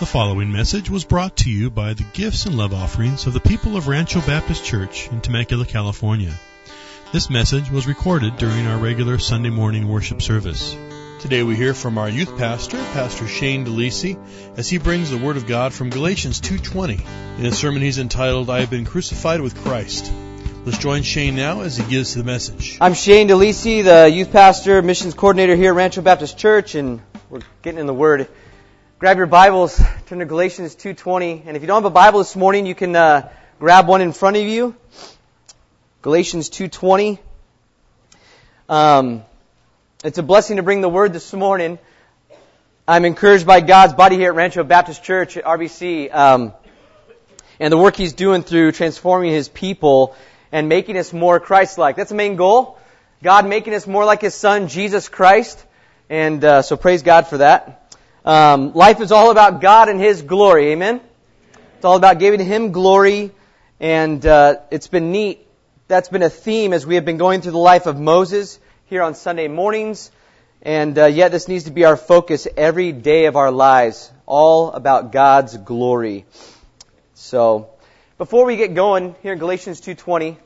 The following message was brought to you by the gifts and love offerings of the people of Rancho Baptist Church in Temecula, California. This message was recorded during our regular Sunday morning worship service. Today we hear from our youth pastor, Pastor Shane DeLisi, as he brings the Word of God from Galatians 2.20 in a sermon he's entitled, I have been crucified with Christ. Let's join Shane now as he gives the message. I'm Shane DeLisi, the youth pastor, missions coordinator here at Rancho Baptist Church, and we're getting in the Word. Grab your Bibles, turn to Galatians 2.20, and if you don't have a Bible this morning, you can uh, grab one in front of you. Galatians 2.20. Um, it's a blessing to bring the Word this morning. I'm encouraged by God's body here at Rancho Baptist Church at RBC, um, and the work He's doing through transforming His people and making us more Christ-like. That's the main goal. God making us more like His Son, Jesus Christ. And uh, so praise God for that. Um, life is all about God and His glory. Amen. It's all about giving Him glory, and uh, it's been neat. That's been a theme as we have been going through the life of Moses here on Sunday mornings, and uh, yet this needs to be our focus every day of our lives, all about God's glory. So, before we get going here in Galatians 2:20,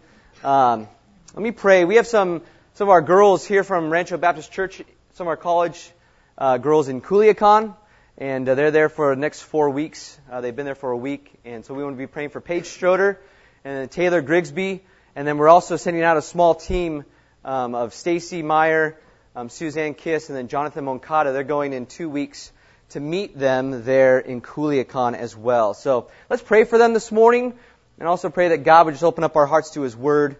um, let me pray. We have some some of our girls here from Rancho Baptist Church, some of our college uh, girls in Culiacan, and uh, they're there for the next four weeks. Uh, they've been there for a week, and so we want to be praying for Paige Schroeder and Taylor Grigsby, and then we're also sending out a small team um, of Stacy Meyer, um, Suzanne Kiss, and then Jonathan Moncada. They're going in two weeks to meet them there in Culiacan as well. So let's pray for them this morning, and also pray that God would just open up our hearts to His Word.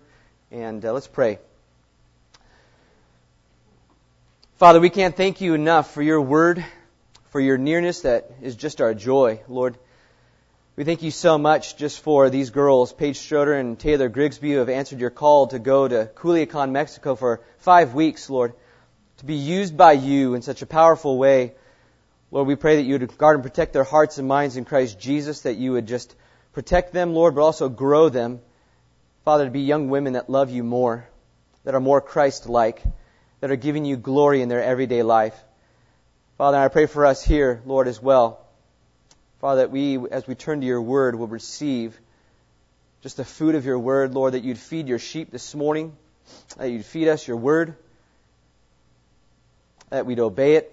And uh, let's pray. Father, we can't thank you enough for your word, for your nearness that is just our joy, Lord. We thank you so much just for these girls, Paige Schroeder and Taylor Grigsby, who have answered your call to go to Culiacan, Mexico for five weeks, Lord, to be used by you in such a powerful way. Lord, we pray that you would guard and protect their hearts and minds in Christ Jesus, that you would just protect them, Lord, but also grow them. Father, to be young women that love you more, that are more Christ-like that are giving you glory in their everyday life. Father, I pray for us here, Lord, as well. Father, that we, as we turn to your word, will receive just the food of your word, Lord, that you'd feed your sheep this morning, that you'd feed us your word, that we'd obey it,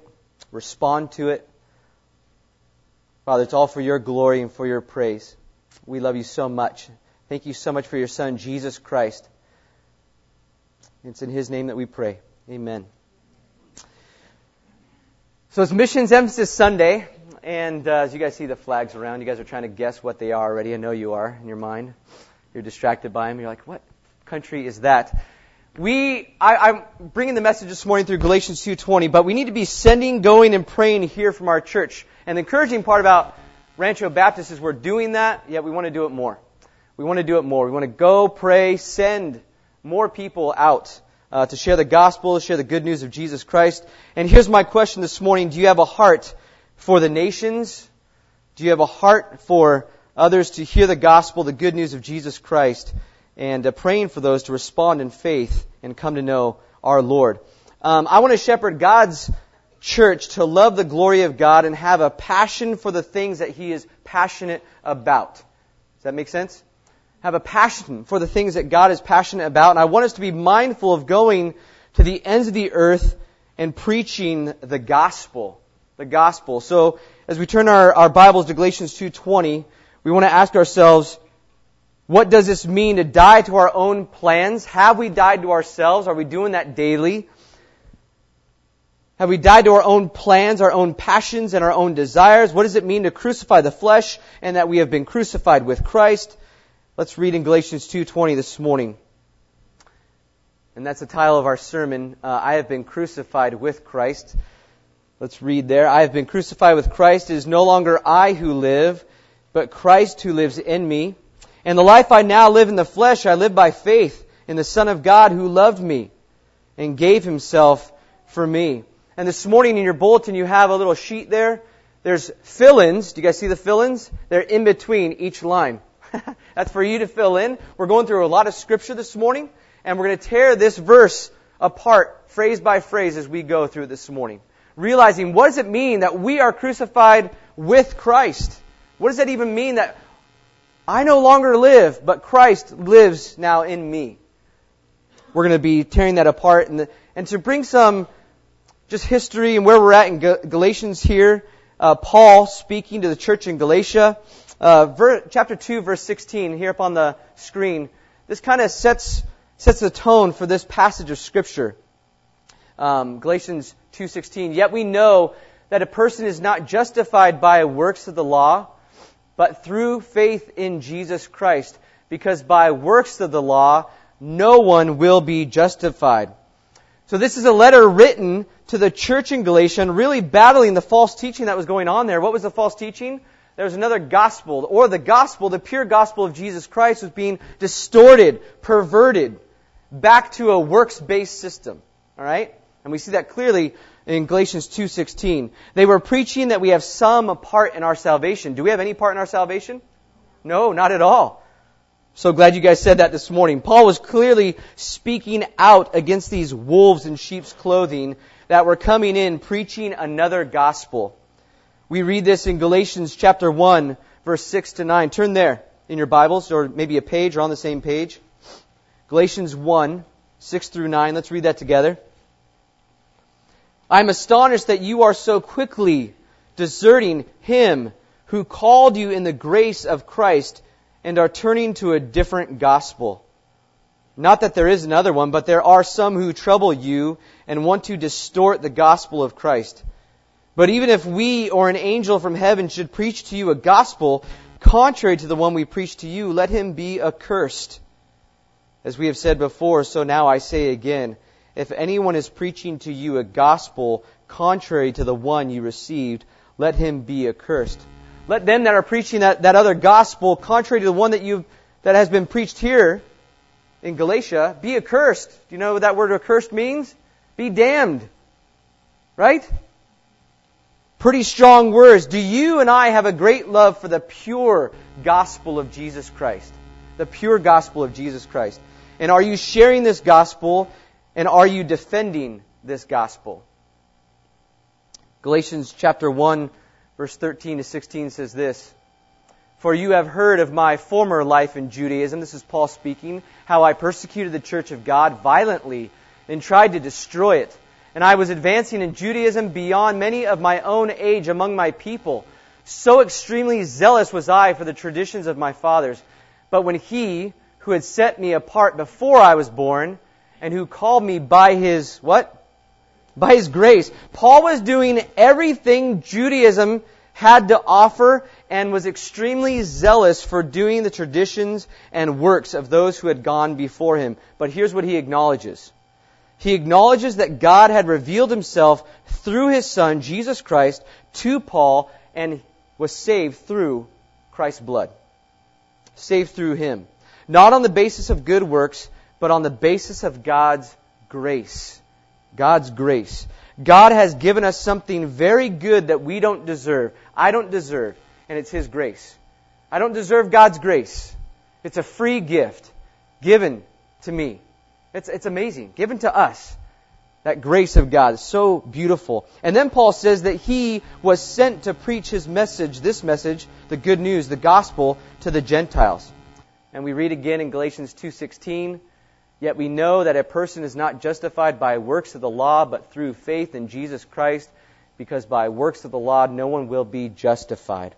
respond to it. Father, it's all for your glory and for your praise. We love you so much. Thank you so much for your Son, Jesus Christ. It's in His name that we pray. Amen. So it's Missions Emphasis Sunday, and uh, as you guys see the flags around, you guys are trying to guess what they are already. I know you are in your mind. You're distracted by them. You're like, what country is that? We, I, am bringing the message this morning through Galatians 2.20, but we need to be sending, going, and praying here from our church. And the encouraging part about Rancho Baptist is we're doing that, yet we want to do it more. We want to do it more. We want to go, pray, send more people out uh, to share the gospel, to share the good news of Jesus Christ. And here's my question this morning. Do you have a heart for the nations? Do you have a heart for others to hear the gospel, the good news of Jesus Christ, and uh, praying for those to respond in faith and come to know our Lord? Um, I want to shepherd God's church to love the glory of God and have a passion for the things that He is passionate about. Does that make sense? Have a passion for the things that God is passionate about. And I want us to be mindful of going to the ends of the earth and preaching the gospel. The gospel. So as we turn our, our Bibles to Galatians 2.20, we want to ask ourselves, what does this mean to die to our own plans? Have we died to ourselves? Are we doing that daily? Have we died to our own plans, our own passions, and our own desires? What does it mean to crucify the flesh and that we have been crucified with Christ? Let's read in Galatians 2:20 this morning. And that's the title of our sermon. Uh, I have been crucified with Christ. Let's read there. I have been crucified with Christ. It is no longer I who live, but Christ who lives in me. And the life I now live in the flesh, I live by faith in the Son of God who loved me and gave himself for me. And this morning in your bulletin, you have a little sheet there. There's fill-ins. Do you guys see the fill-ins? They're in between each line. That's for you to fill in. We're going through a lot of scripture this morning, and we're going to tear this verse apart, phrase by phrase, as we go through this morning. Realizing what does it mean that we are crucified with Christ. What does that even mean that I no longer live, but Christ lives now in me? We're going to be tearing that apart and, the, and to bring some just history and where we're at in Galatians here, uh, Paul speaking to the church in Galatia, uh, ver, chapter 2 verse 16 here up on the screen. This kind of sets, sets the tone for this passage of scripture. Um, Galatians 2.16, Yet we know that a person is not justified by works of the law, but through faith in Jesus Christ, because by works of the law, no one will be justified. So this is a letter written to the church in Galatia really battling the false teaching that was going on there. What was the false teaching? There was another gospel, or the gospel, the pure gospel of Jesus Christ was being distorted, perverted, back to a works-based system. Alright? And we see that clearly in Galatians 2.16. They were preaching that we have some part in our salvation. Do we have any part in our salvation? No, not at all. So glad you guys said that this morning. Paul was clearly speaking out against these wolves in sheep's clothing that were coming in preaching another gospel. We read this in Galatians chapter 1 verse 6 to 9. Turn there in your Bibles or maybe a page or on the same page. Galatians 1, 6 through 9. Let's read that together. I'm astonished that you are so quickly deserting him who called you in the grace of Christ and are turning to a different gospel. Not that there is another one, but there are some who trouble you and want to distort the gospel of Christ. But even if we or an angel from heaven should preach to you a gospel contrary to the one we preach to you, let him be accursed. As we have said before, so now I say again, if anyone is preaching to you a gospel contrary to the one you received, let him be accursed. Let them that are preaching that, that other gospel contrary to the one that you that has been preached here in Galatia be accursed. Do you know what that word accursed means? Be damned. Right? Pretty strong words. Do you and I have a great love for the pure gospel of Jesus Christ? The pure gospel of Jesus Christ. And are you sharing this gospel and are you defending this gospel? Galatians chapter 1 verse 13 to 16 says this. For you have heard of my former life in Judaism. This is Paul speaking. How I persecuted the church of God violently and tried to destroy it. And I was advancing in Judaism beyond many of my own age among my people. So extremely zealous was I for the traditions of my fathers. But when he, who had set me apart before I was born, and who called me by his what? By his grace. Paul was doing everything Judaism had to offer and was extremely zealous for doing the traditions and works of those who had gone before him. But here's what he acknowledges. He acknowledges that God had revealed himself through his son, Jesus Christ, to Paul and was saved through Christ's blood. Saved through him. Not on the basis of good works, but on the basis of God's grace. God's grace. God has given us something very good that we don't deserve. I don't deserve, and it's His grace. I don't deserve God's grace. It's a free gift given to me. It's, it's amazing. Given to us. That grace of God is so beautiful. And then Paul says that he was sent to preach his message, this message, the good news, the gospel, to the Gentiles. And we read again in Galatians 2.16, Yet we know that a person is not justified by works of the law, but through faith in Jesus Christ, because by works of the law no one will be justified.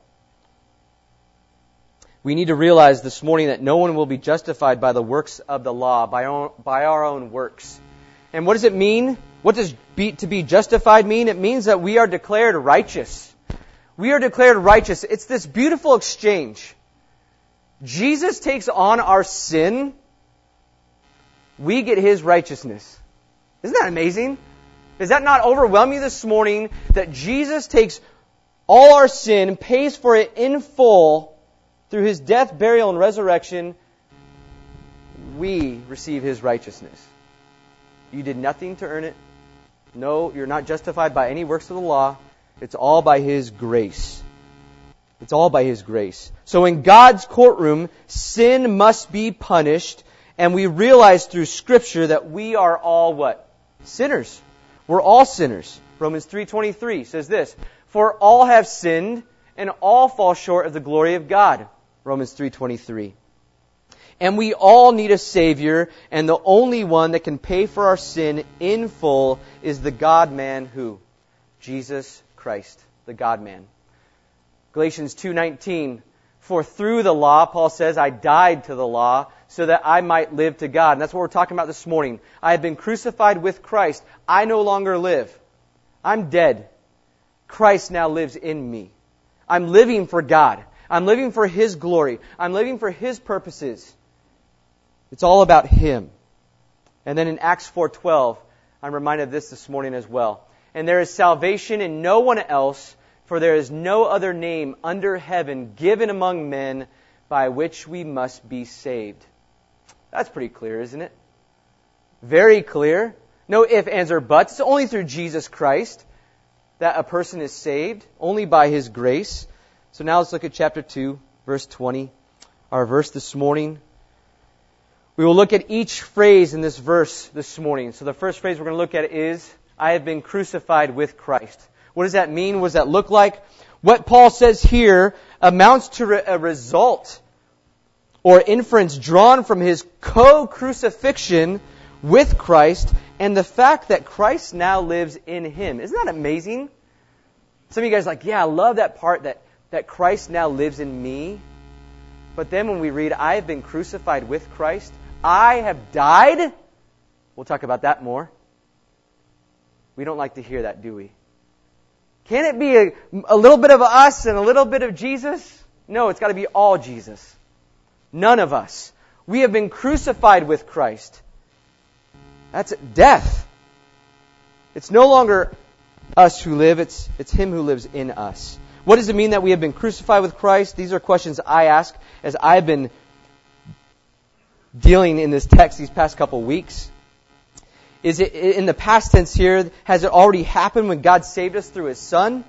We need to realize this morning that no one will be justified by the works of the law, by our, by our own works. And what does it mean? What does be, to be justified mean? It means that we are declared righteous. We are declared righteous. It's this beautiful exchange. Jesus takes on our sin we get his righteousness. Isn't that amazing? Does that not overwhelm you this morning that Jesus takes all our sin, pays for it in full through his death, burial, and resurrection? We receive his righteousness. You did nothing to earn it. No, you're not justified by any works of the law. It's all by his grace. It's all by his grace. So in God's courtroom, sin must be punished and we realize through scripture that we are all what? Sinners. We're all sinners. Romans 3:23 says this, "For all have sinned and all fall short of the glory of God. Romans 3:23. And we all need a savior, and the only one that can pay for our sin in full is the God man who Jesus Christ, the God man. Galatians 2:19 For through the law Paul says I died to the law so that I might live to God. And that's what we're talking about this morning. I have been crucified with Christ. I no longer live. I'm dead. Christ now lives in me. I'm living for God. I'm living for His glory. I'm living for His purposes. It's all about Him. And then in Acts 4:12, I'm reminded of this this morning as well. And there is salvation in no one else, for there is no other name under heaven given among men by which we must be saved. That's pretty clear, isn't it? Very clear. No ifs, ands, or buts. It's only through Jesus Christ that a person is saved, only by His grace. So now let's look at chapter 2, verse 20, our verse this morning. We will look at each phrase in this verse this morning. So the first phrase we're going to look at is, I have been crucified with Christ. What does that mean? What does that look like? What Paul says here amounts to a result or inference drawn from his co-crucifixion with Christ and the fact that Christ now lives in him. Isn't that amazing? Some of you guys are like, yeah, I love that part that, that Christ now lives in me. But then when we read, I have been crucified with Christ, I have died. We'll talk about that more. We don't like to hear that, do we? Can it be a, a little bit of us and a little bit of Jesus? No, it's got to be all Jesus. None of us. We have been crucified with Christ. That's death. It's no longer us who live, it's, it's Him who lives in us. What does it mean that we have been crucified with Christ? These are questions I ask as I've been dealing in this text these past couple weeks. Is it in the past tense here? Has it already happened when God saved us through His Son?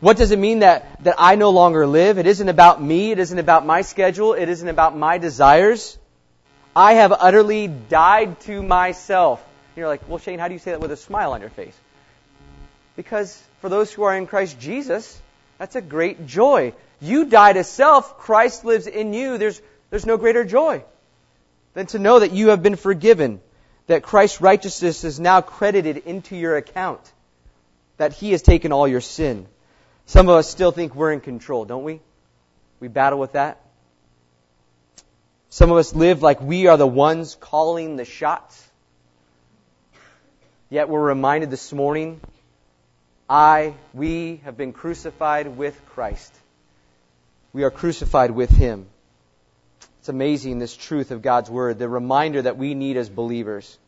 What does it mean that, that I no longer live? It isn't about me. It isn't about my schedule. It isn't about my desires. I have utterly died to myself. You're like, well, Shane, how do you say that with a smile on your face? Because for those who are in Christ Jesus, that's a great joy. You die to self. Christ lives in you. There's, there's no greater joy than to know that you have been forgiven that Christ's righteousness is now credited into your account, that He has taken all your sin. Some of us still think we're in control, don't we? We battle with that. Some of us live like we are the ones calling the shots. Yet we're reminded this morning, I, we have been crucified with Christ. We are crucified with Him. It's amazing, this truth of God's Word, the reminder that we need as believers.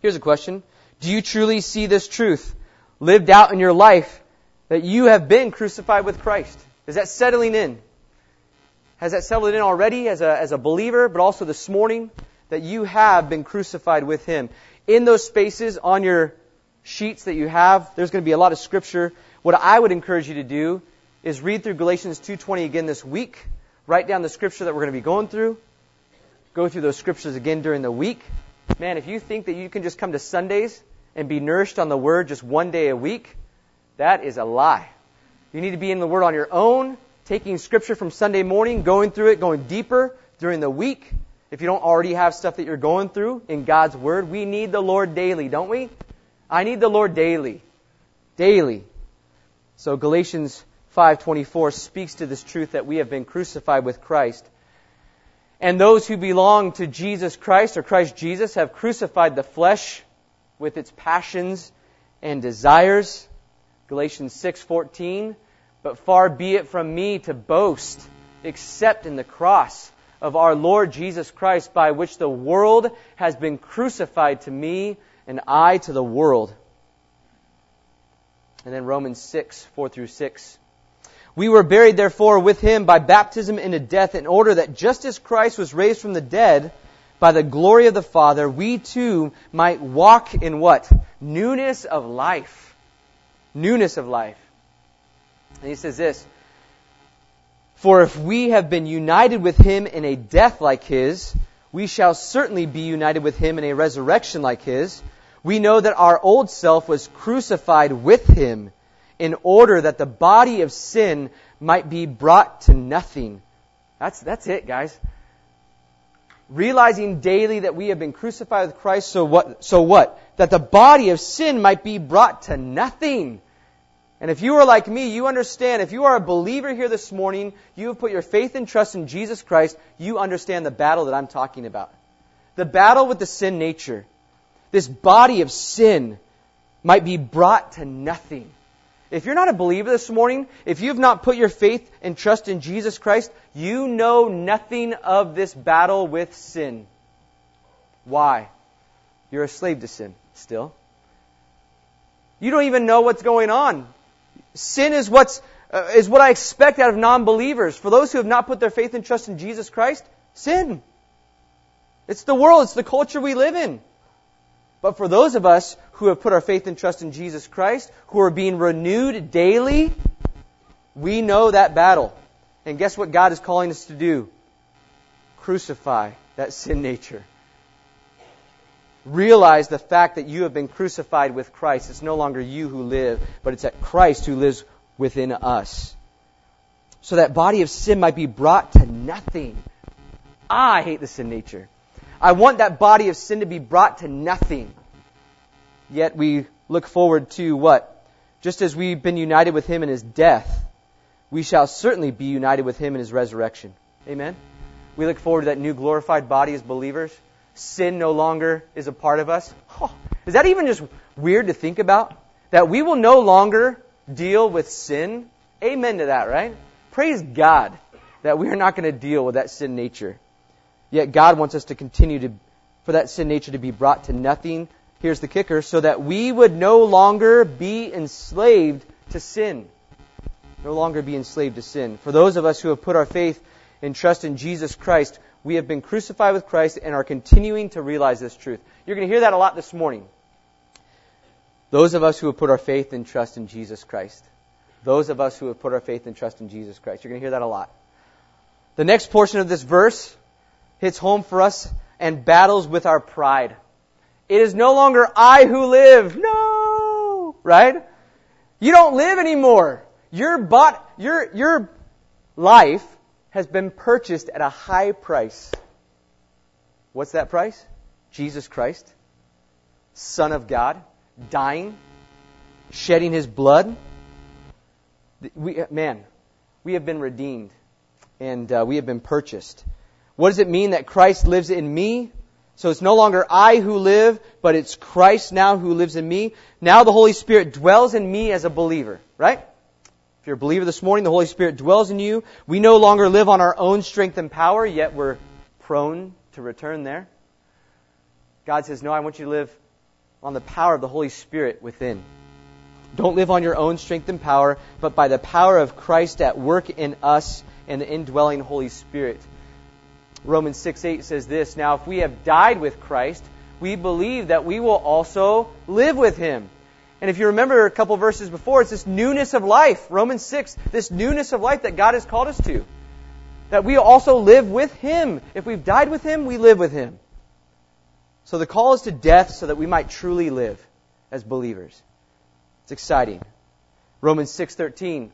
Here's a question Do you truly see this truth lived out in your life that you have been crucified with Christ? Is that settling in? Has that settled in already as a, as a believer, but also this morning that you have been crucified with Him? In those spaces on your sheets that you have, there's going to be a lot of scripture. What I would encourage you to do is read through Galatians 2.20 again this week write down the scripture that we're going to be going through, go through those scriptures again during the week. Man, if you think that you can just come to Sundays and be nourished on the Word just one day a week, that is a lie. You need to be in the Word on your own, taking scripture from Sunday morning, going through it, going deeper during the week. If you don't already have stuff that you're going through in God's Word, we need the Lord daily, don't we? I need the Lord daily. Daily. So Galatians 5:24 speaks to this truth that we have been crucified with Christ. And those who belong to Jesus Christ or Christ Jesus have crucified the flesh with its passions and desires. Galatians 6:14 But far be it from me to boast except in the cross of our Lord Jesus Christ by which the world has been crucified to me and I to the world. And then Romans 6, 4 through 6. We were buried therefore with him by baptism into death in order that just as Christ was raised from the dead by the glory of the Father, we too might walk in what? Newness of life. Newness of life. And he says this, For if we have been united with him in a death like his, we shall certainly be united with him in a resurrection like his. We know that our old self was crucified with him in order that the body of sin might be brought to nothing. That's, that's it, guys. Realizing daily that we have been crucified with Christ, so what, so what? That the body of sin might be brought to nothing. And if you are like me, you understand, if you are a believer here this morning, you have put your faith and trust in Jesus Christ, you understand the battle that I'm talking about. The battle with the sin nature. This body of sin might be brought to nothing. If you're not a believer this morning, if you have not put your faith and trust in Jesus Christ, you know nothing of this battle with sin. Why? You're a slave to sin still. You don't even know what's going on. Sin is what's uh, is what I expect out of non-believers. For those who have not put their faith and trust in Jesus Christ, sin. It's the world, it's the culture we live in. But for those of us who have put our faith and trust in Jesus Christ, who are being renewed daily, we know that battle. And guess what God is calling us to do? Crucify that sin nature. Realize the fact that you have been crucified with Christ. It's no longer you who live, but it's at Christ who lives within us. So that body of sin might be brought to nothing. I hate the sin nature. I want that body of sin to be brought to nothing. Yet we look forward to what? Just as we've been united with him in his death, we shall certainly be united with him in his resurrection. Amen? We look forward to that new glorified body as believers. Sin no longer is a part of us. Oh, is that even just weird to think about? That we will no longer deal with sin? Amen to that, right? Praise God that we are not going to deal with that sin nature. Yet God wants us to continue to, for that sin nature to be brought to nothing. Here's the kicker, so that we would no longer be enslaved to sin. No longer be enslaved to sin. For those of us who have put our faith and trust in Jesus Christ, we have been crucified with Christ and are continuing to realize this truth. You're going to hear that a lot this morning. Those of us who have put our faith and trust in Jesus Christ. Those of us who have put our faith and trust in Jesus Christ. You're going to hear that a lot. The next portion of this verse hits home for us and battles with our pride. It is no longer I who live. No! Right? You don't live anymore. Your bought, your, your life has been purchased at a high price. What's that price? Jesus Christ, Son of God, dying, shedding His blood. We, man, we have been redeemed and uh, we have been purchased. What does it mean that Christ lives in me? So it's no longer I who live, but it's Christ now who lives in me. Now the Holy Spirit dwells in me as a believer, right? If you're a believer this morning, the Holy Spirit dwells in you. We no longer live on our own strength and power, yet we're prone to return there. God says, No, I want you to live on the power of the Holy Spirit within. Don't live on your own strength and power, but by the power of Christ at work in us and the indwelling Holy Spirit. Romans 6 8 says this Now, if we have died with Christ, we believe that we will also live with him. And if you remember a couple verses before, it's this newness of life. Romans 6, this newness of life that God has called us to. That we also live with him. If we've died with him, we live with him. So the call is to death so that we might truly live as believers. It's exciting. Romans 6:13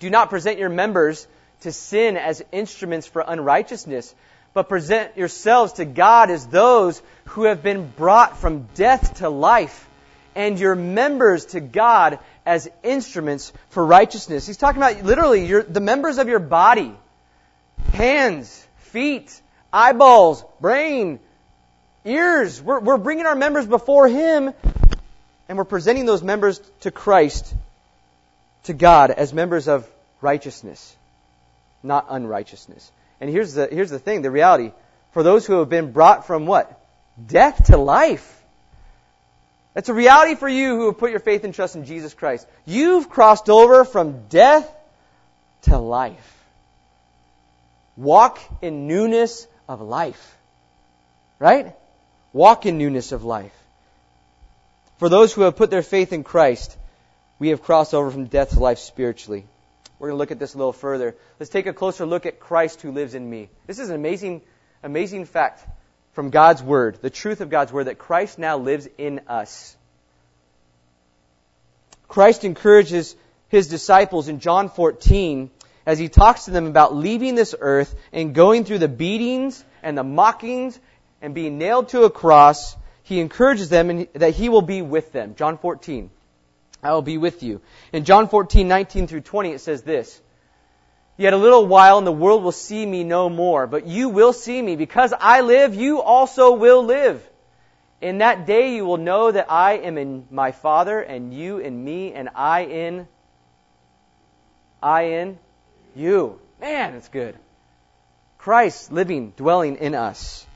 Do not present your members to sin as instruments for unrighteousness, but present yourselves to God as those who have been brought from death to life, and your members to God as instruments for righteousness. He's talking about literally your, the members of your body hands, feet, eyeballs, brain, ears. We're, we're bringing our members before Him, and we're presenting those members to Christ, to God, as members of righteousness not unrighteousness. And here's the, here's the thing, the reality. For those who have been brought from what? Death to life. That's a reality for you who have put your faith and trust in Jesus Christ. You've crossed over from death to life. Walk in newness of life. Right? Walk in newness of life. For those who have put their faith in Christ, we have crossed over from death to life spiritually. We're going to look at this a little further. Let's take a closer look at Christ who lives in me. This is an amazing, amazing fact from God's Word, the truth of God's Word, that Christ now lives in us. Christ encourages his disciples in John 14 as he talks to them about leaving this earth and going through the beatings and the mockings and being nailed to a cross. He encourages them that he will be with them. John 14. I will be with you. In John 14, 19 through 20, it says this. Yet a little while and the world will see me no more, but you will see me. Because I live, you also will live. In that day you will know that I am in my Father, and you in me, and I in I in you. Man, it's good. Christ living, dwelling in us.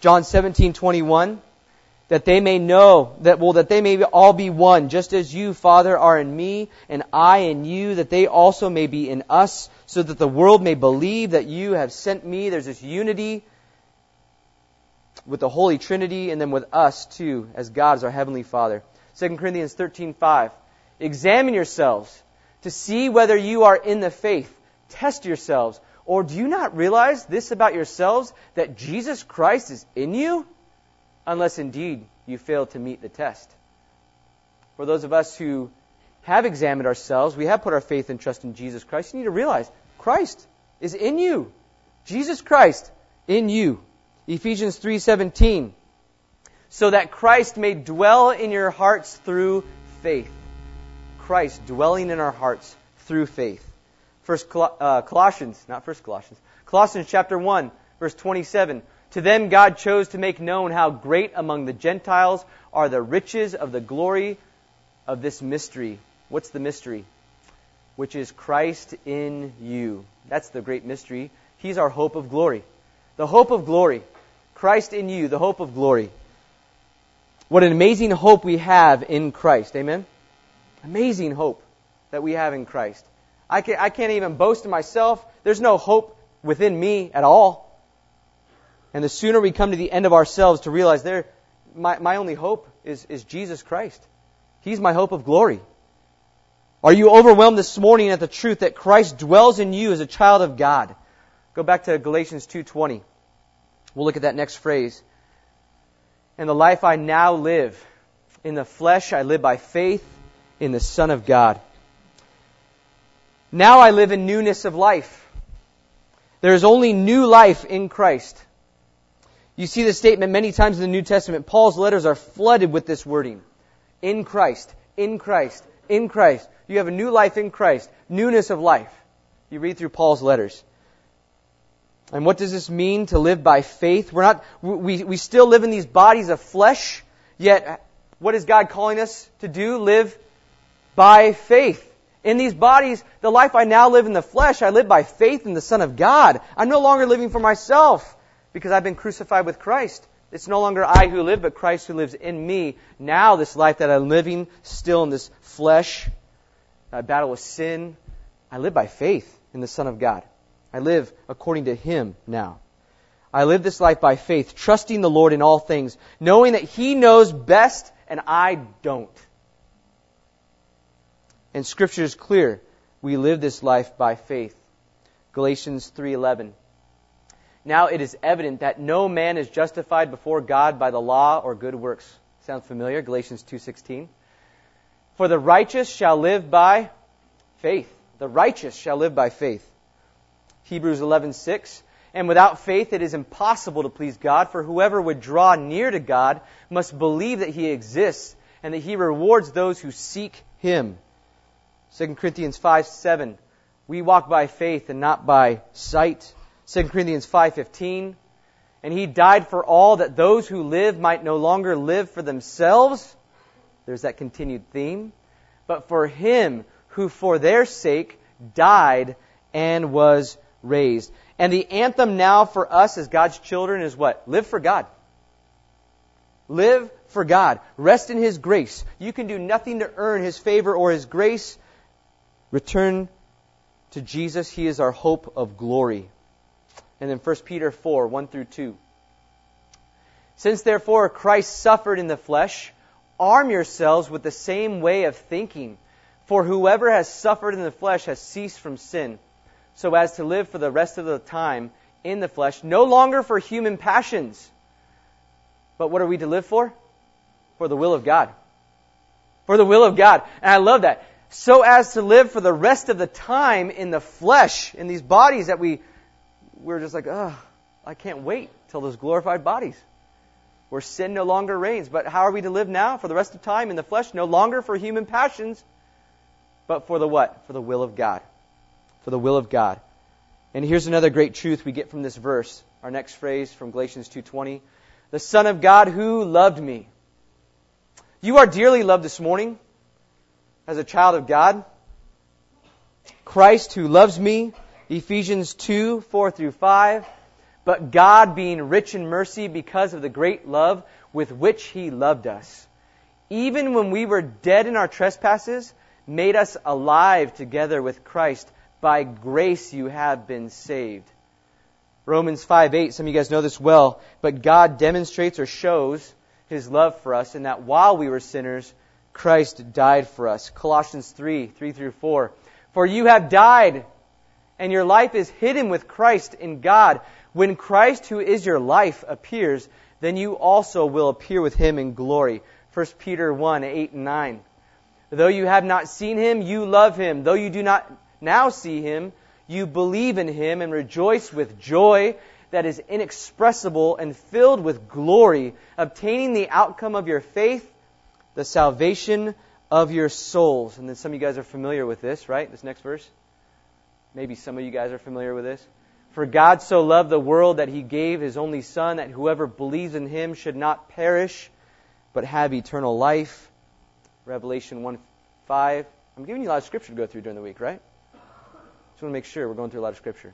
John 17:21 that they may know that well that they may all be one just as you father are in me and I in you that they also may be in us so that the world may believe that you have sent me. There's this unity with the holy trinity and then with us too as God is our heavenly father. 2 Corinthians 13:5 examine yourselves to see whether you are in the faith. Test yourselves. Or do you not realize this about yourselves that Jesus Christ is in you unless indeed you fail to meet the test. For those of us who have examined ourselves, we have put our faith and trust in Jesus Christ, you need to realize Christ is in you. Jesus Christ in you. Ephesians 3:17 so that Christ may dwell in your hearts through faith. Christ dwelling in our hearts through faith. First uh, Colossians, not First Colossians. Colossians chapter 1 verse 27 to them God chose to make known how great among the Gentiles are the riches of the glory of this mystery. What's the mystery? Which is Christ in you. That's the great mystery. He's our hope of glory. The hope of glory. Christ in you, the hope of glory. What an amazing hope we have in Christ. Amen? Amazing hope that we have in Christ. I can't, I can't even boast in myself. There's no hope within me at all. And the sooner we come to the end of ourselves to realize there, my, my only hope is, is Jesus Christ. He's my hope of glory. Are you overwhelmed this morning at the truth that Christ dwells in you as a child of God? Go back to Galatians 2:20. We'll look at that next phrase. And the life I now live in the flesh I live by faith in the Son of God. Now I live in newness of life. There is only new life in Christ. You see this statement many times in the New Testament. Paul's letters are flooded with this wording. In Christ, in Christ, in Christ. You have a new life in Christ, newness of life. You read through Paul's letters. And what does this mean to live by faith? We're not, we, we still live in these bodies of flesh, yet what is God calling us to do? Live by faith. In these bodies, the life I now live in the flesh, I live by faith in the Son of God. I'm no longer living for myself because I've been crucified with Christ. It's no longer I who live, but Christ who lives in me. Now, this life that I'm living still in this flesh, I battle with sin, I live by faith in the Son of God. I live according to Him now. I live this life by faith, trusting the Lord in all things, knowing that He knows best and I don't. And Scripture is clear. We live this life by faith. Galatians 3:11 now it is evident that no man is justified before God by the law or good works. Sounds familiar? Galatians 2:16. For the righteous shall live by faith. The righteous shall live by faith. Hebrews 11:6. And without faith it is impossible to please God, for whoever would draw near to God must believe that he exists and that he rewards those who seek him. 2 Corinthians 5 7. We walk by faith and not by sight. 2 Corinthians 5:15 and he died for all that those who live might no longer live for themselves. There's that continued theme. But for him who for their sake died and was raised. And the anthem now for us as God's children is what? Live for God. Live for God. Rest in his grace. You can do nothing to earn his favor or his grace. Return to Jesus. He is our hope of glory and then 1 Peter 4, 1 through 2. Since therefore Christ suffered in the flesh, arm yourselves with the same way of thinking. For whoever has suffered in the flesh has ceased from sin, so as to live for the rest of the time in the flesh, no longer for human passions. But what are we to live for? For the will of God. For the will of God. And I love that. So as to live for the rest of the time in the flesh, in these bodies that we, we're just like, oh, I can't wait till those glorified bodies where sin no longer reigns. But how are we to live now for the rest of time in the flesh? No longer for human passions, but for the what? For the will of God. For the will of God. And here's another great truth we get from this verse. Our next phrase from Galatians 2:20. The Son of God who loved me. You are dearly loved this morning as a child of God. Christ who loves me. Ephesians 2, 4 through 5. But God being rich in mercy because of the great love with which He loved us. Even when we were dead in our trespasses, made us alive together with Christ. By grace you have been saved. Romans 5 8, some of you guys know this well, but God demonstrates or shows his love for us in that while we were sinners, Christ died for us. Colossians 3 3 through 4. For you have died, and your life is hidden with Christ in God. When Christ, who is your life, appears, then you also will appear with him in glory. 1 Peter 1 8 and 9. Though you have not seen him, you love him. Though you do not now see him, you believe in him and rejoice with joy that is inexpressible and filled with glory, obtaining the outcome of your faith, the salvation of your souls. And then some of you guys are familiar with this, right? This next verse. Maybe some of you guys are familiar with this. For God so loved the world that he gave his only Son, that whoever believes in him should not perish, but have eternal life. Revelation 1 5. I'm giving you a lot of scripture to go through during the week, right? Just want to make sure we're going through a lot of scripture.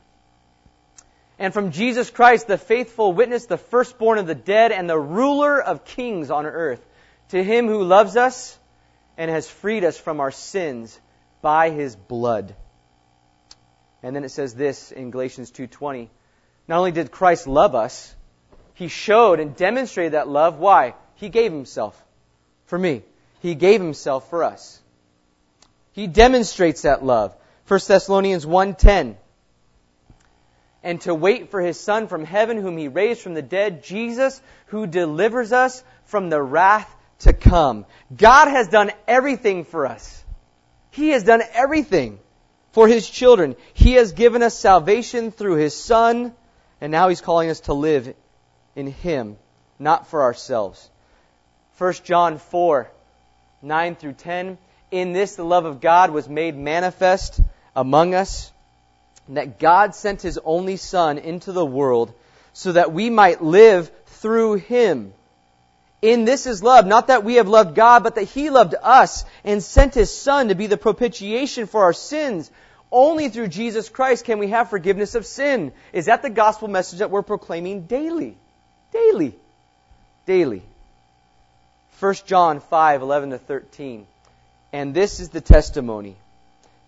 And from Jesus Christ, the faithful witness, the firstborn of the dead, and the ruler of kings on earth, to him who loves us and has freed us from our sins by his blood. And then it says this in Galatians 2:20. Not only did Christ love us, he showed and demonstrated that love. Why? He gave himself for me. He gave himself for us. He demonstrates that love. 1 Thessalonians 1:10 and to wait for his son from heaven whom he raised from the dead Jesus who delivers us from the wrath to come. God has done everything for us. He has done everything for his children. He has given us salvation through his son and now he's calling us to live in him, not for ourselves. 1 John 4 9 through 10. In this the love of God was made manifest among us, that God sent his only Son into the world so that we might live through him. In this is love, not that we have loved God, but that he loved us and sent his Son to be the propitiation for our sins. Only through Jesus Christ can we have forgiveness of sin. Is that the gospel message that we're proclaiming daily? Daily. Daily. 1 John 5, 11 to 13. And this is the testimony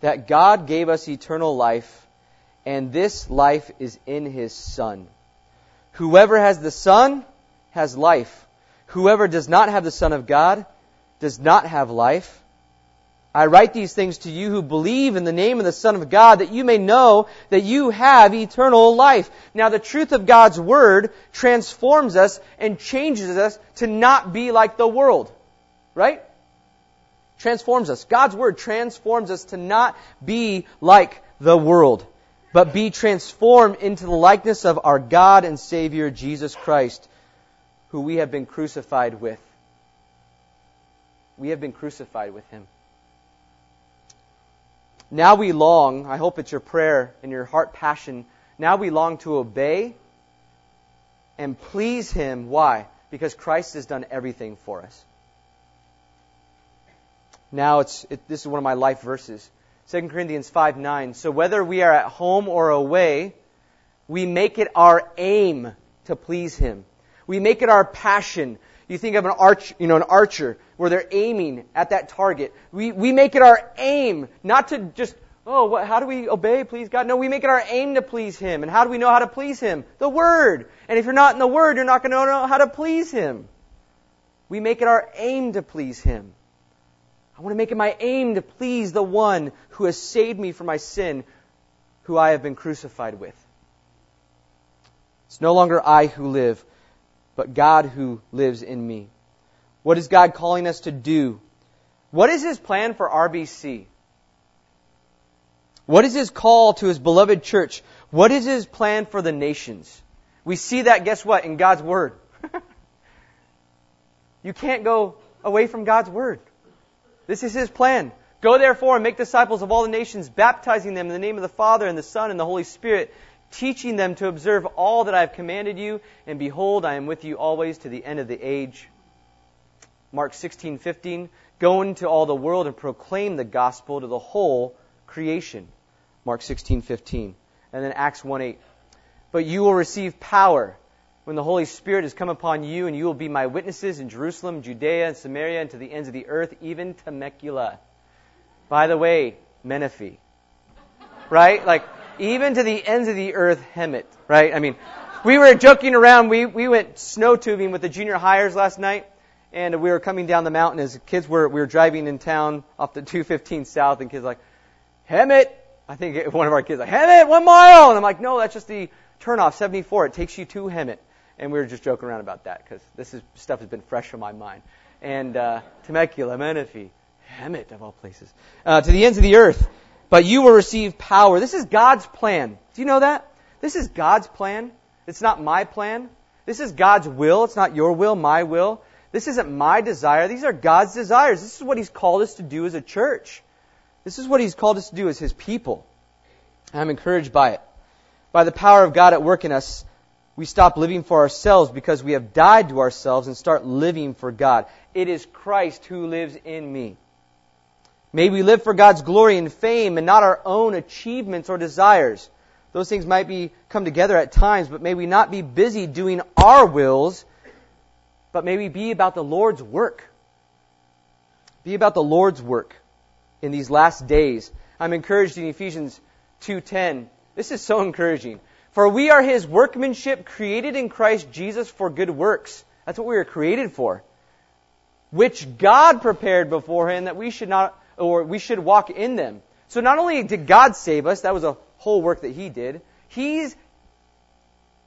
that God gave us eternal life, and this life is in His Son. Whoever has the Son has life. Whoever does not have the Son of God does not have life. I write these things to you who believe in the name of the Son of God that you may know that you have eternal life. Now the truth of God's Word transforms us and changes us to not be like the world. Right? Transforms us. God's Word transforms us to not be like the world, but be transformed into the likeness of our God and Savior Jesus Christ, who we have been crucified with. We have been crucified with Him. Now we long, I hope it's your prayer and your heart passion, now we long to obey and please Him. Why? Because Christ has done everything for us. Now it's, it, this is one of my life verses. 2 Corinthians 5 9. So whether we are at home or away, we make it our aim to please Him. We make it our passion. You think of an arch, you know, an archer where they're aiming at that target. We, we make it our aim, not to just, oh, what, how do we obey, please God? No, we make it our aim to please Him. And how do we know how to please Him? The Word. And if you're not in the Word, you're not going to know how to please Him. We make it our aim to please Him. I want to make it my aim to please the one who has saved me from my sin, who I have been crucified with. It's no longer I who live, but God who lives in me. What is God calling us to do? What is his plan for RBC? What is his call to his beloved church? What is his plan for the nations? We see that, guess what, in God's Word. you can't go away from God's Word. This is his plan. Go therefore and make disciples of all the nations, baptizing them in the name of the Father and the Son and the Holy Spirit, teaching them to observe all that I have commanded you, and behold, I am with you always to the end of the age. Mark 16:15, go into all the world and proclaim the gospel to the whole creation. Mark 16:15. And then Acts 1:8. But you will receive power when the Holy Spirit has come upon you, and you will be my witnesses in Jerusalem, Judea, and Samaria, and to the ends of the earth, even to Temecula. By the way, Menifee. Right? Like, even to the ends of the earth, Hemet. Right? I mean, we were joking around. We, we went snow tubing with the junior hires last night, and we were coming down the mountain as kids were, we were driving in town off the 215 south, and kids like, Hemet. I think one of our kids like, Hemet, one mile. And I'm like, no, that's just the turnoff, 74. It takes you to Hemet. And we were just joking around about that because this is, stuff has been fresh in my mind. And uh, Temecula, Menifee, Hemet of all places, uh, to the ends of the earth. But you will receive power. This is God's plan. Do you know that? This is God's plan. It's not my plan. This is God's will. It's not your will, my will. This isn't my desire. These are God's desires. This is what He's called us to do as a church. This is what He's called us to do as His people. I'm encouraged by it. By the power of God at work in us, we stop living for ourselves because we have died to ourselves and start living for God. It is Christ who lives in me. May we live for God's glory and fame and not our own achievements or desires. Those things might be come together at times, but may we not be busy doing our wills, but may we be about the Lord's work. Be about the Lord's work in these last days. I'm encouraged in Ephesians 2:10. This is so encouraging. For we are his workmanship created in Christ Jesus for good works. That's what we were created for. Which God prepared beforehand that we should not or we should walk in them. So not only did God save us, that was a whole work that he did. He's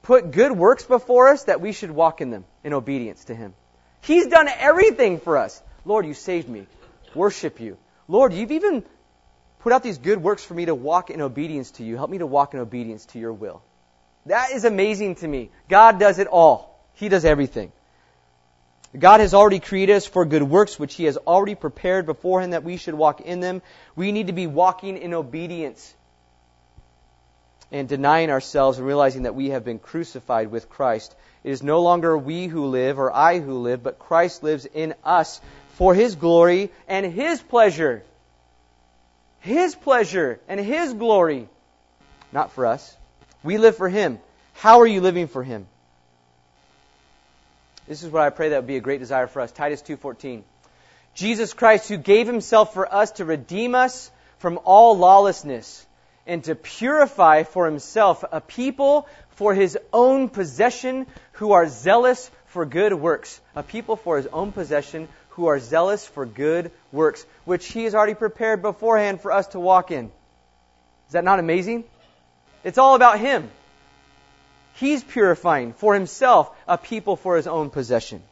put good works before us that we should walk in them in obedience to him. He's done everything for us. Lord, you saved me. Worship you. Lord, you've even put out these good works for me to walk in obedience to you. Help me to walk in obedience to your will. That is amazing to me. God does it all. He does everything. God has already created us for good works, which He has already prepared beforehand that we should walk in them. We need to be walking in obedience and denying ourselves and realizing that we have been crucified with Christ. It is no longer we who live or I who live, but Christ lives in us for His glory and His pleasure. His pleasure and His glory, not for us. We live for Him. How are you living for Him? This is what I pray that would be a great desire for us. Titus 2:14. Jesus Christ who gave himself for us to redeem us from all lawlessness and to purify for himself a people for his own possession who are zealous for good works. A people for his own possession who are zealous for good works, which he has already prepared beforehand for us to walk in. Is that not amazing? It's all about him. He's purifying for himself a people for his own possession.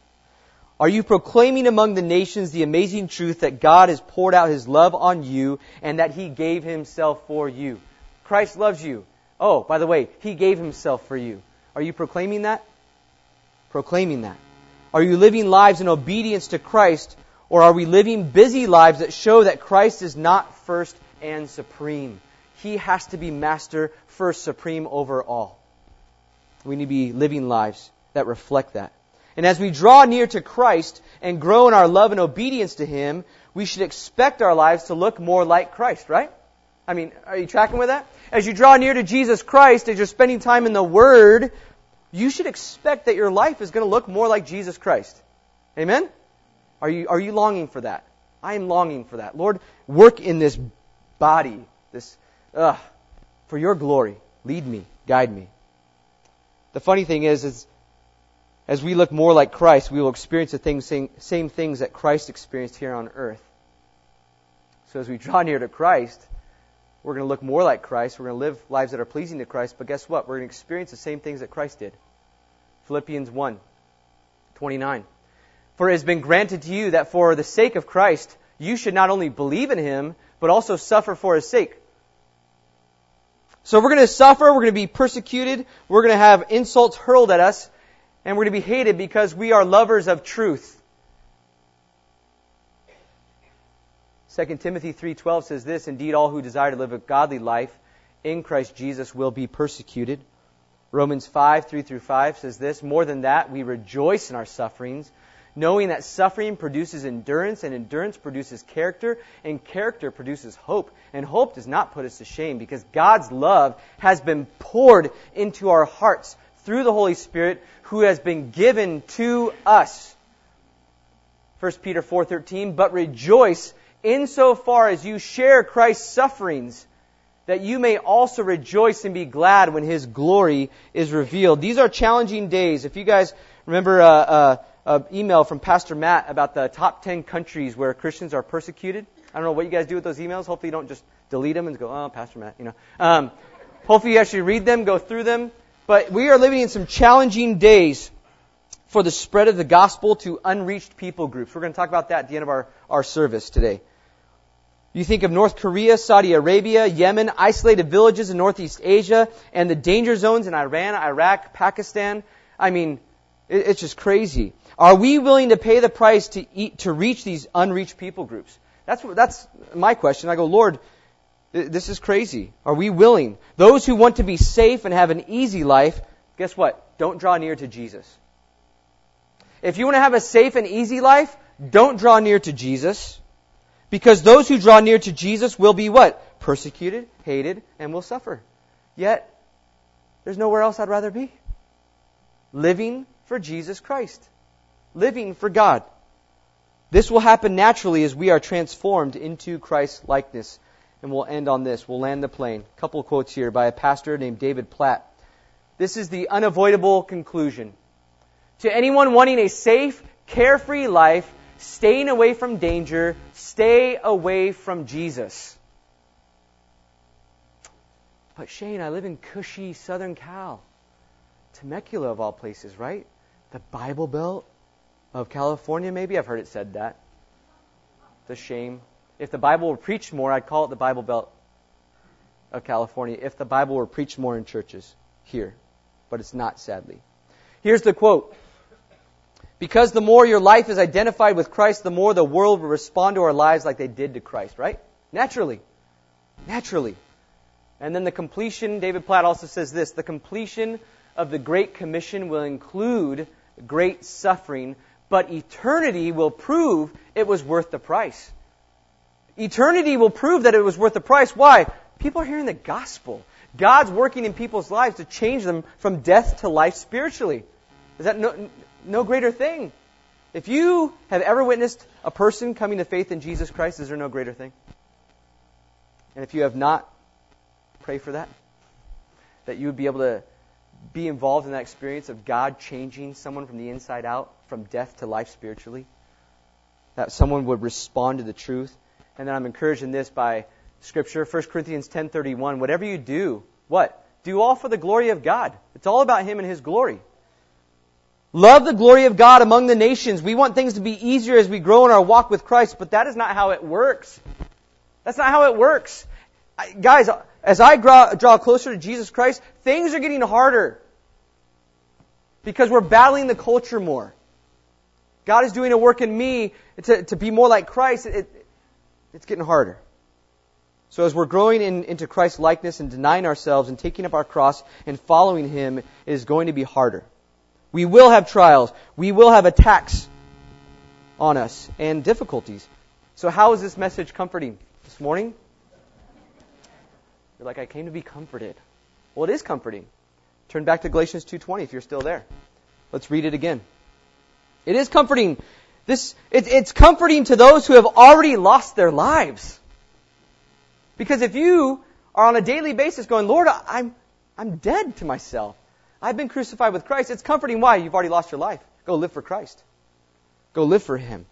Are you proclaiming among the nations the amazing truth that God has poured out his love on you and that he gave himself for you? Christ loves you. Oh, by the way, he gave himself for you. Are you proclaiming that? Proclaiming that. Are you living lives in obedience to Christ or are we living busy lives that show that Christ is not first and supreme? He has to be master, first, supreme over all. We need to be living lives that reflect that. And as we draw near to Christ and grow in our love and obedience to Him, we should expect our lives to look more like Christ, right? I mean, are you tracking with that? As you draw near to Jesus Christ, as you're spending time in the Word, you should expect that your life is going to look more like Jesus Christ. Amen? Are you, are you longing for that? I am longing for that. Lord, work in this body, this, uh, for your glory. Lead me, guide me. The funny thing is, is as we look more like Christ, we will experience the things, same, same things that Christ experienced here on earth. So as we draw near to Christ, we're going to look more like Christ. We're going to live lives that are pleasing to Christ. But guess what? We're going to experience the same things that Christ did. Philippians 1, 29. For it has been granted to you that for the sake of Christ, you should not only believe in him, but also suffer for his sake. So we're going to suffer, we're going to be persecuted, we're going to have insults hurled at us, and we're going to be hated because we are lovers of truth. 2 Timothy 3:12 says this, indeed all who desire to live a godly life in Christ Jesus will be persecuted. Romans 5, 3 through 5 says this, more than that, we rejoice in our sufferings, knowing that suffering produces endurance, and endurance produces character, and character produces hope. And hope does not put us to shame, because God's love has been poured into our hearts through the Holy Spirit, who has been given to us. 1 Peter 4:13, but rejoice insofar as you share Christ's sufferings, that you may also rejoice and be glad when his glory is revealed. These are challenging days. If you guys remember uh, uh, uh, email from Pastor Matt about the top 10 countries where Christians are persecuted, I don't know what you guys do with those emails. Hopefully you don't just delete them and go, oh, Pastor Matt, you know. Um, hopefully you actually read them, go through them. But we are living in some challenging days for the spread of the gospel to unreached people groups. We're going to talk about that at the end of our, our service today. You think of North Korea, Saudi Arabia, Yemen, isolated villages in Northeast Asia, and the danger zones in Iran, Iraq, Pakistan. I mean, it's just crazy. Are we willing to pay the price to eat, to reach these unreached people groups? That's, that's my question. I go, Lord, this is crazy. Are we willing? Those who want to be safe and have an easy life, guess what? Don't draw near to Jesus. If you want to have a safe and easy life, don't draw near to Jesus. Because those who draw near to Jesus will be what? Persecuted, hated, and will suffer. Yet, there's nowhere else I'd rather be. Living for Jesus Christ. Living for God. This will happen naturally as we are transformed into Christ's likeness. And we'll end on this. We'll land the plane. A couple quotes here by a pastor named David Platt. This is the unavoidable conclusion. To anyone wanting a safe, carefree life, staying away from danger, stay away from Jesus. But Shane, I live in cushy Southern Cal. Temecula, of all places, right? The Bible Belt of California, maybe? I've heard it said that. It's a shame. If the Bible were preached more, I'd call it the Bible Belt of California. If the Bible were preached more in churches here. But it's not, sadly. Here's the quote because the more your life is identified with Christ, the more the world will respond to our lives like they did to Christ, right? Naturally. Naturally. And then the completion, David Platt also says this the completion of the Great Commission will include great suffering, but eternity will prove it was worth the price. Eternity will prove that it was worth the price. Why? People are hearing the gospel. God's working in people's lives to change them from death to life spiritually. Is that no, no greater thing. If you have ever witnessed a person coming to faith in Jesus Christ, is there no greater thing? And if you have not, pray for that. That you would be able to be involved in that experience of God changing someone from the inside out, from death to life spiritually. That someone would respond to the truth. And then I'm encouraged in this by Scripture, 1 Corinthians 10.31, whatever you do, what? Do all for the glory of God. It's all about Him and His glory. Love the glory of God among the nations. We want things to be easier as we grow in our walk with Christ, but that is not how it works. That's not how it works. I, guys, as I draw, draw closer to Jesus Christ, things are getting harder. Because we're battling the culture more. God is doing a work in me to, to be more like Christ. It, it's getting harder. So as we're growing in, into Christ's likeness and denying ourselves and taking up our cross and following Him, it is going to be harder. We will have trials. We will have attacks on us and difficulties. So how is this message comforting this morning? You're like, I came to be comforted. Well, it is comforting. Turn back to Galatians 2.20 if you're still there. Let's read it again. It is comforting. This, it, it's comforting to those who have already lost their lives. Because if you are on a daily basis going, Lord, I'm, I'm dead to myself. I've been crucified with Christ. It's comforting. Why? You've already lost your life. Go live for Christ. Go live for Him.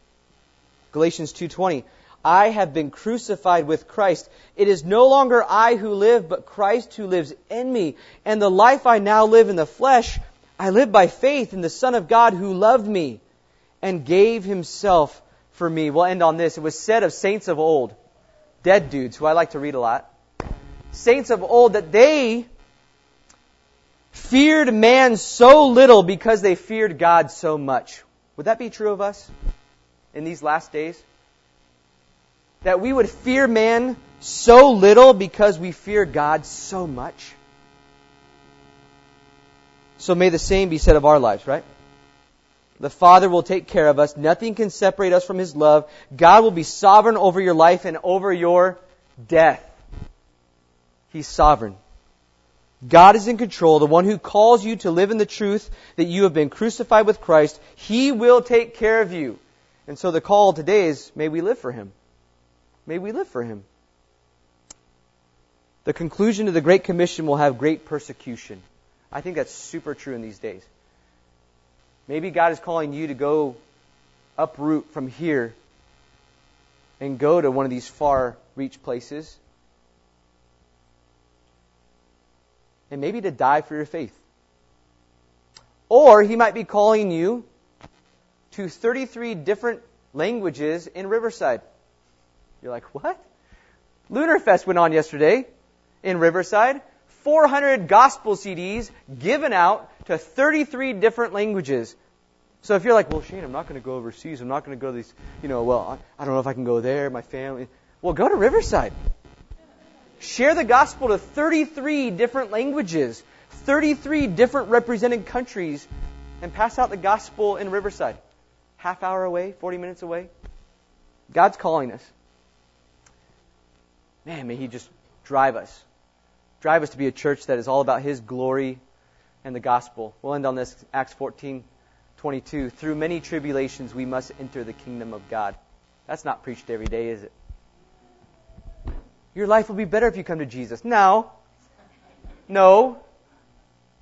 Galatians 2.20 I have been crucified with Christ. It is no longer I who live, but Christ who lives in me. And the life I now live in the flesh, I live by faith in the Son of God who loved me and gave himself for me. We'll end on this. It was said of saints of old, dead dudes, who I like to read a lot, saints of old, that they feared man so little because they feared God so much. Would that be true of us in these last days? That we would fear man so little because we fear God so much? So may the same be said of our lives, right? The Father will take care of us. Nothing can separate us from His love. God will be sovereign over your life and over your death. He's sovereign. God is in control, the one who calls you to live in the truth that you have been crucified with Christ. He will take care of you. And so the call today is may we live for Him. May we live for Him. The conclusion of the Great Commission will have great persecution. I think that's super true in these days. Maybe God is calling you to go uproot from here and go to one of these far reach places. And maybe to die for your faith. Or he might be calling you to 33 different languages in Riverside. You're like, what? Lunar Fest went on yesterday in Riverside. 400 gospel CDs given out to 33 different languages. So if you're like, well, Shane, I'm not going to go overseas. I'm not going to go to these, you know, well, I don't know if I can go there, my family. Well, go to Riverside. Share the gospel to 33 different languages, 33 different represented countries, and pass out the gospel in Riverside. Half hour away, 40 minutes away. God's calling us. Man, may He just drive us. Drive us to be a church that is all about His glory and the gospel. We'll end on this, Acts 14, 22. Through many tribulations we must enter the kingdom of God. That's not preached every day, is it? Your life will be better if you come to Jesus. No. No.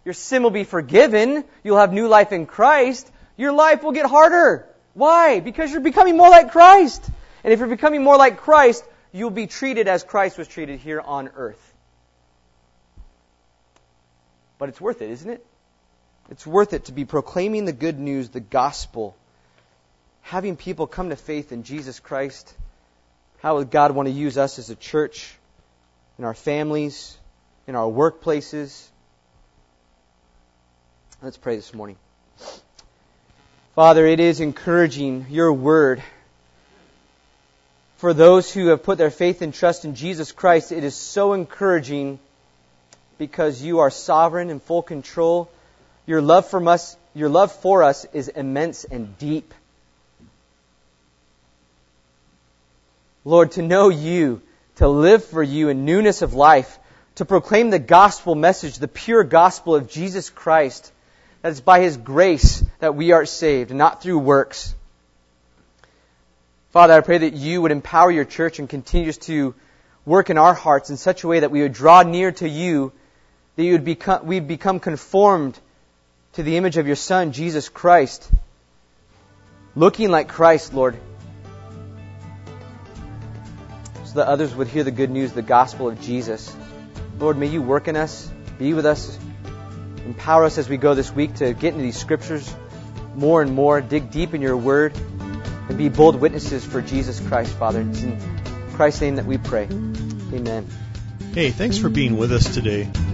Your sin will be forgiven. You'll have new life in Christ. Your life will get harder. Why? Because you're becoming more like Christ. And if you're becoming more like Christ, you'll be treated as Christ was treated here on earth. But it's worth it, isn't it? It's worth it to be proclaiming the good news, the gospel, having people come to faith in Jesus Christ. How would God want to use us as a church, in our families, in our workplaces? Let's pray this morning. Father, it is encouraging your word. For those who have put their faith and trust in Jesus Christ, it is so encouraging because you are sovereign and full control. Your love from us, your love for us is immense and deep. Lord, to know you, to live for you in newness of life, to proclaim the gospel message, the pure gospel of Jesus Christ, that it's by His grace that we are saved, not through works. Father, I pray that you would empower your church and continue to work in our hearts in such a way that we would draw near to you that you would become, we'd become conformed to the image of your Son, Jesus Christ. Looking like Christ, Lord. So that others would hear the good news, the gospel of Jesus. Lord, may you work in us, be with us, empower us as we go this week to get into these scriptures more and more, dig deep in your word, and be bold witnesses for Jesus Christ, Father. It's in Christ's name that we pray. Amen. Hey, thanks for being with us today.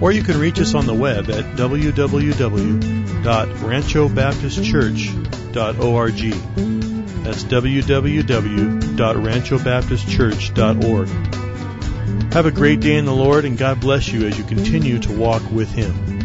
Or you can reach us on the web at www.ranchobaptistchurch.org. That's www.ranchobaptistchurch.org. Have a great day in the Lord, and God bless you as you continue to walk with Him.